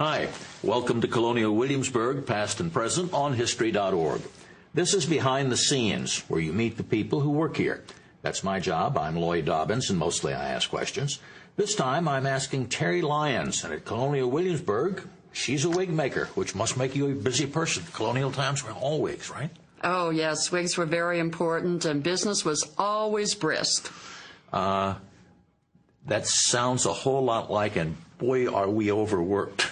Hi, welcome to Colonial Williamsburg, past and present on History.org. This is Behind the Scenes, where you meet the people who work here. That's my job. I'm Lloyd Dobyns, and mostly I ask questions. This time I'm asking Terry Lyons, and at Colonial Williamsburg, she's a wig maker, which must make you a busy person. Colonial times were all wigs, right? Oh, yes, wigs were very important, and business was always brisk. Uh, that sounds a whole lot like, and boy, are we overworked.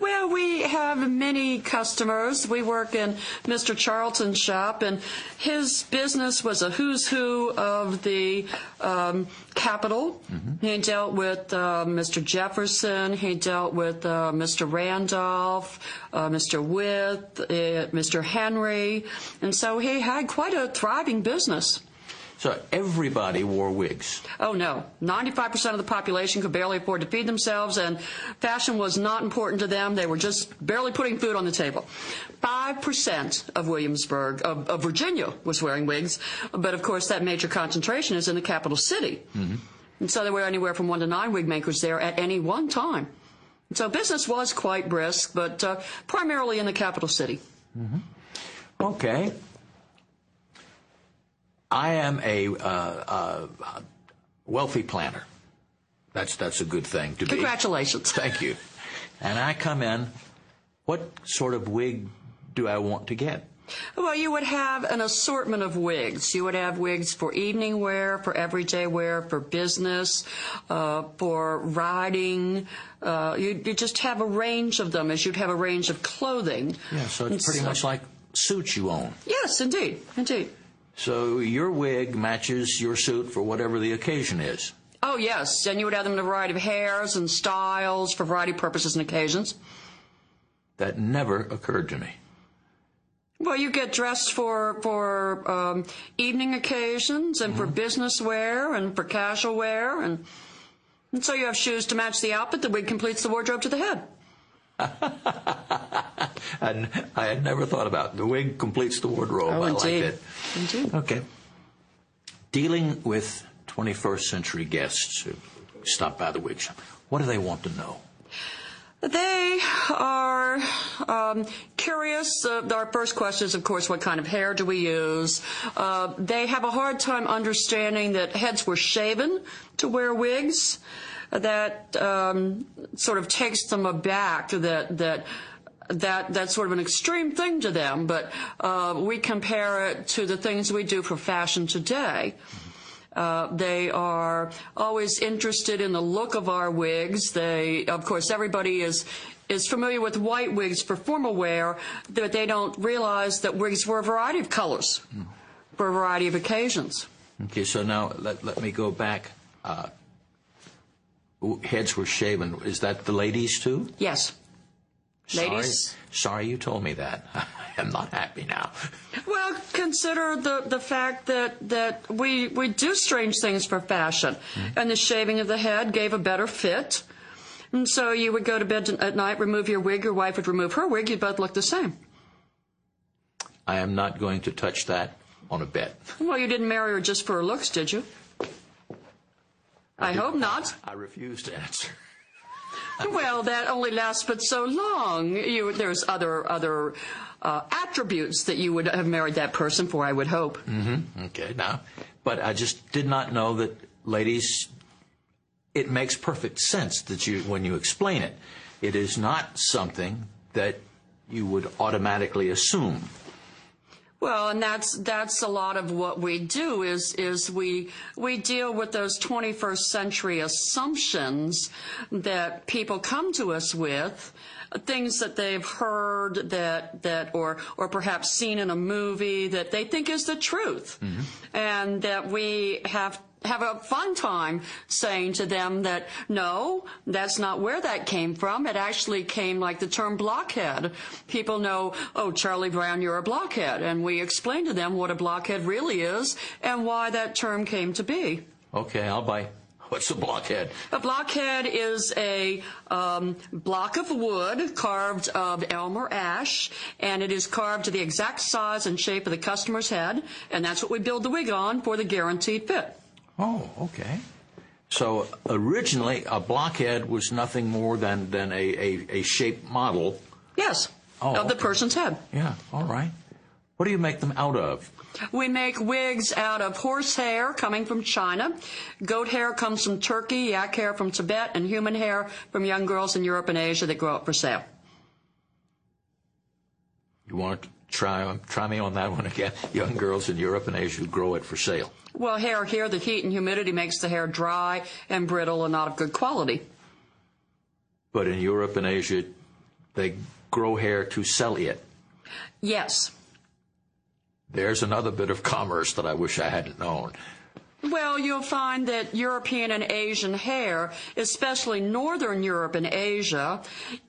Well, we have many customers. We work in Mr. Charlton's shop, and his business was a who's who of the um, capital. Mm-hmm. He dealt with uh, Mr. Jefferson. He dealt with uh, Mr. Randolph, uh, Mr. Wythe, uh, Mr. Henry, and so he had quite a thriving business. So everybody wore wigs. Oh no. 95% of the population could barely afford to feed themselves and fashion was not important to them. They were just barely putting food on the table. 5% of Williamsburg, of, of Virginia was wearing wigs. But of course that major concentration is in the capital city. Mm-hmm. And so there were anywhere from one to nine wig makers there at any one time. So business was quite brisk, but uh, primarily in the capital city. Mm-hmm. Okay. I am a uh, uh, wealthy planner. That's that's a good thing to be. Congratulations. Thank you. And I come in. What sort of wig do I want to get? Well, you would have an assortment of wigs. You would have wigs for evening wear, for everyday wear, for business, uh, for riding. Uh, you, you just have a range of them as you'd have a range of clothing. Yeah, so it's pretty so, much like suits you own. Yes, indeed, indeed. So your wig matches your suit for whatever the occasion is. Oh, yes. And you would have them in a variety of hairs and styles for variety of purposes and occasions. That never occurred to me. Well, you get dressed for for um, evening occasions and mm-hmm. for business wear and for casual wear, and, and so you have shoes to match the outfit. The wig completes the wardrobe to the head. and I had never thought about it. the wig completes the wardrobe. Oh, I like it. Indeed. Okay. Dealing with 21st century guests who stop by the wig shop, what do they want to know? They are um, curious. Uh, our first question is, of course, what kind of hair do we use? Uh, they have a hard time understanding that heads were shaven to wear wigs that um, sort of takes them aback that that that that's sort of an extreme thing to them, but uh, we compare it to the things we do for fashion today. Uh, they are always interested in the look of our wigs. They, of course, everybody is is familiar with white wigs for formal wear, but they don't realize that wigs were a variety of colors mm. for a variety of occasions. Okay, so now let, let me go back. Uh, heads were shaven. Is that the ladies too? Yes. Ladies? Sorry, sorry you told me that. I'm not happy now. Well, consider the, the fact that, that we, we do strange things for fashion. Mm-hmm. And the shaving of the head gave a better fit. And so you would go to bed at night, remove your wig, your wife would remove her wig, you'd both look the same. I am not going to touch that on a bet. Well, you didn't marry her just for her looks, did you? I, hope not. I refuse to answer. well, that only lasts but so long. You, there's other other uh, attributes that you would have married that person for. I would hope. Mm-hmm. Okay, now, but I just did not know that ladies. It makes perfect sense that you, when you explain it, it is not something that you would automatically assume well, and that's that's a lot of what we do is is we we deal with those 21st century assumptions that people come to us with things that they've heard that that or or perhaps seen in a movie that they think is the truth mm-hmm. and that we have have a fun time saying to them that no, that's not where that came from. It actually came like the term blockhead. People know, oh, Charlie Brown, you're a blockhead. And we explain to them what a blockhead really is and why that term came to be. Okay, I'll buy. What's a blockhead? A blockhead is a um, block of wood carved of elm or ash, and it is carved to the exact size and shape of the customer's head, and that's what we build the wig on for the guaranteed fit. Oh, okay. So originally, a blockhead was nothing more than, than a, a, a shape model. Yes, Oh, of the okay. person's head. Yeah, all right. What do you make them out of? We make wigs out of horse hair coming from China. Goat hair comes from Turkey, yak hair from Tibet, and human hair from young girls in Europe and Asia that grow up for sale. You want to try try me on that one again? Young girls in Europe and Asia who grow it for sale. Well, hair here, the heat and humidity makes the hair dry and brittle and not of good quality. But in Europe and Asia, they grow hair to sell it. Yes. There's another bit of commerce that I wish I hadn't known. Well, you'll find that European and Asian hair, especially Northern Europe and Asia,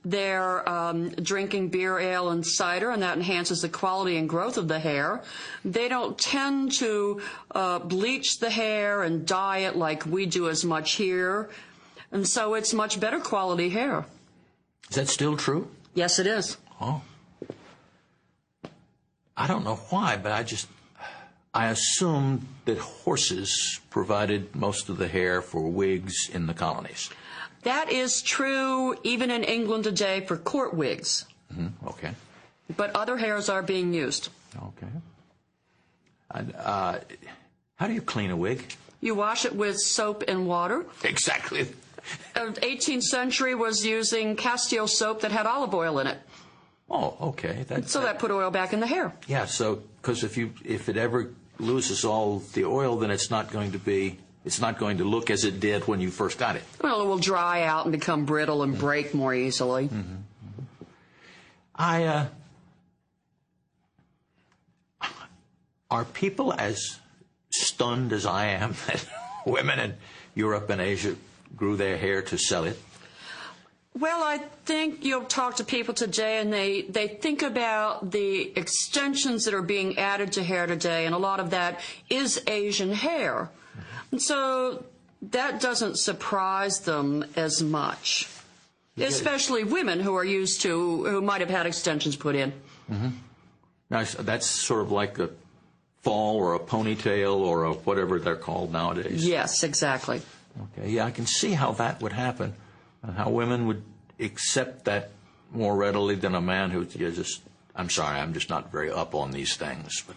they're um, drinking beer, ale, and cider, and that enhances the quality and growth of the hair. They don't tend to uh, bleach the hair and dye it like we do as much here, and so it's much better quality hair. Is that still true? Yes, it is. Oh. I don't know why, but I just I assumed that horses provided most of the hair for wigs in the colonies. That is true even in England today for court wigs, hmm Okay. but other hairs are being used. Okay. And, uh, how do you clean a wig? You wash it with soap and water. Exactly. Uh, 18th century was using Castile soap that had olive oil in it. Oh, okay. That's So that put oil back in the hair. yeah. So because if you if it ever loses all the oil, then it's not going to be it's not going to look as it did when you first got it. Well, it will dry out and become brittle and break more easily. I uh, are people as stunned as I am that women in Europe and Asia grew their hair to sell it? Well, I think you'll talk to people today and they, they think about the extensions that are being added to hair today, and a lot of that is Asian hair. And so that doesn't surprise them as much. Especially women who are used to, who might have had extensions put in. Mm-hmm. Now, that's sort of like a fall or a ponytail or a whatever they're called nowadays. Yes, exactly. Okay, yeah, I can see how that would happen, and how women would accept that more readily than a man who you just. I'm sorry, I'm just not very up on these things, but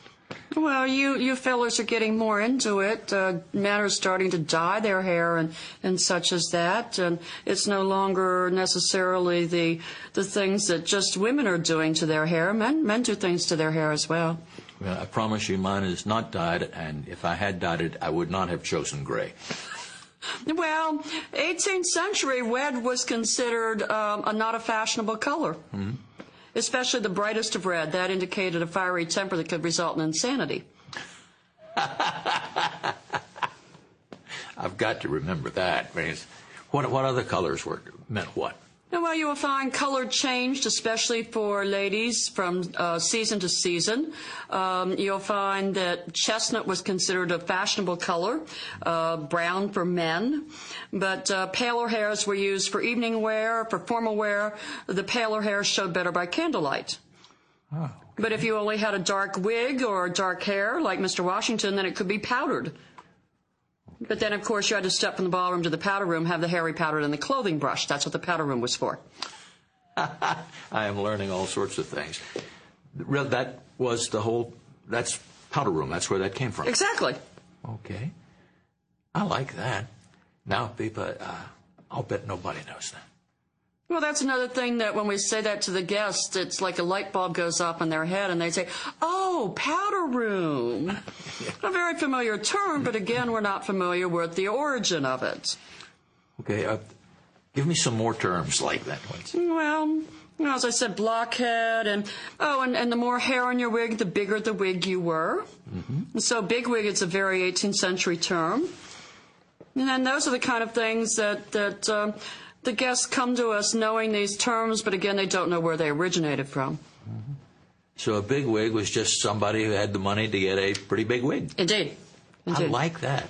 Well, you, you fellas are getting more into it. Uh, men are starting to dye their hair and, and such as that. And it's no longer necessarily the, the things that just women are doing to their hair. Men, men do things to their hair as well. well, I promise you, mine is not dyed, and if I had dyed it, I would not have chosen gray. Well, 18th century red was considered um, a not a fashionable color. Especially the brightest of red. That indicated a fiery temper that could result in insanity. I've got to remember that. I mean, what what other colors were meant what? And Well, you will find color changed, especially for ladies from uh, season to season. Um, you'll find that chestnut was considered a fashionable color, uh, brown for men, but uh, paler hairs were used for evening wear, for formal wear. The paler hairs showed better by candlelight. Oh, But if you only had a dark wig or dark hair, like Mr. Washington, then it could be powdered. But then, of course, you had to step from the ballroom to the powder room, have the hair repowdered and the clothing brush. That's what the powder room was for. I am learning all sorts of things. That was the whole. That's powder room. That's where that came from. Exactly. Okay, I like that. Now, people, uh, I'll bet nobody knows that. Well, that's another thing that when we say that to the guests, it's like a light bulb goes off in their head and they say, oh, powder room. A very familiar term, but again, we're not familiar with the origin of it. Okay, uh, give me some more terms like that. Well, you know, as I said, blockhead and, oh, and, and the more hair on your wig, the bigger the wig you were. And so big wig is a very 18th century term. And then those are the kind of things that, that, um, the guests come to us knowing these terms, but again, they don't know where they originated from. So a big wig was just somebody who had the money to get a pretty big wig. Indeed. I like that.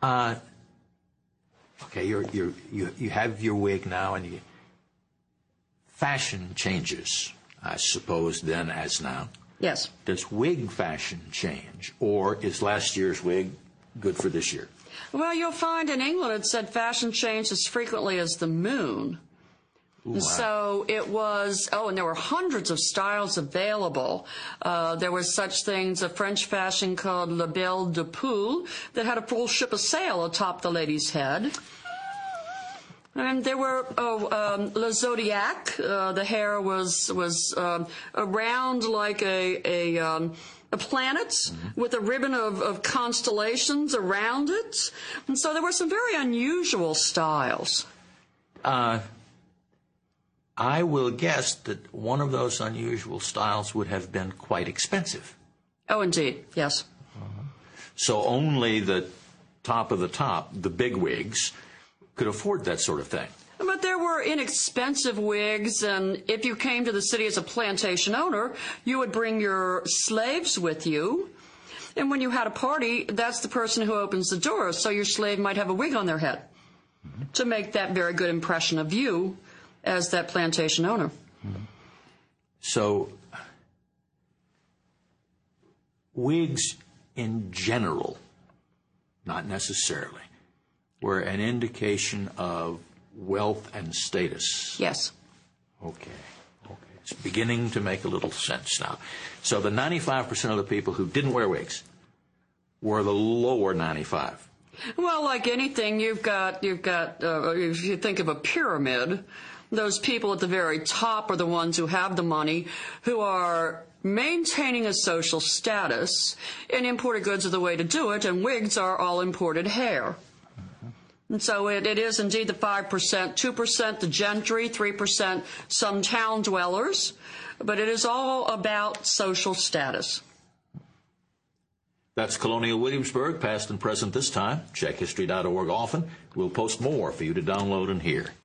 Uh, okay, you're, you're, you you have your wig now, and you, fashion changes, I suppose, then as now. Yes. Does wig fashion change, or is last year's wig good for this year? Well, you'll find in England it said fashion changed as frequently as the moon. Ooh, so it was, oh, and there were hundreds of styles available. Uh, there were such things, a French fashion called La Belle de Poule that had a full ship of sail atop the lady's head. And there were oh um, Le Zodiac. Uh, the hair was was um, around like a a, um, a planet mm-hmm. with a ribbon of, of constellations around it, and so there were some very unusual styles. Uh, I will guess that one of those unusual styles would have been quite expensive. Oh, indeed, yes. Uh-huh. So only the top of the top, the big wigs, could afford that sort of thing. But there were inexpensive wigs, and if you came to the city as a plantation owner, you would bring your slaves with you. And when you had a party, that's the person who opens the door, so your slave might have a wig on their head mm-hmm. to make that very good impression of you as that plantation owner. So, wigs in general, not necessarily, were an indication of wealth and status. Yes. Okay. Okay. It's beginning to make a little sense now. So the 95% of the people who didn't wear wigs were the lower 95. Well, like anything, you've got you've got uh, if you think of a pyramid, those people at the very top are the ones who have the money, who are maintaining a social status, and imported goods are the way to do it, and wigs are all imported hair. And so it, it is indeed the 5%, 2% the gentry, 3% some town dwellers, but it is all about social status. That's Colonial Williamsburg, past and present this time. Check history.org often. We'll post more for you to download and hear.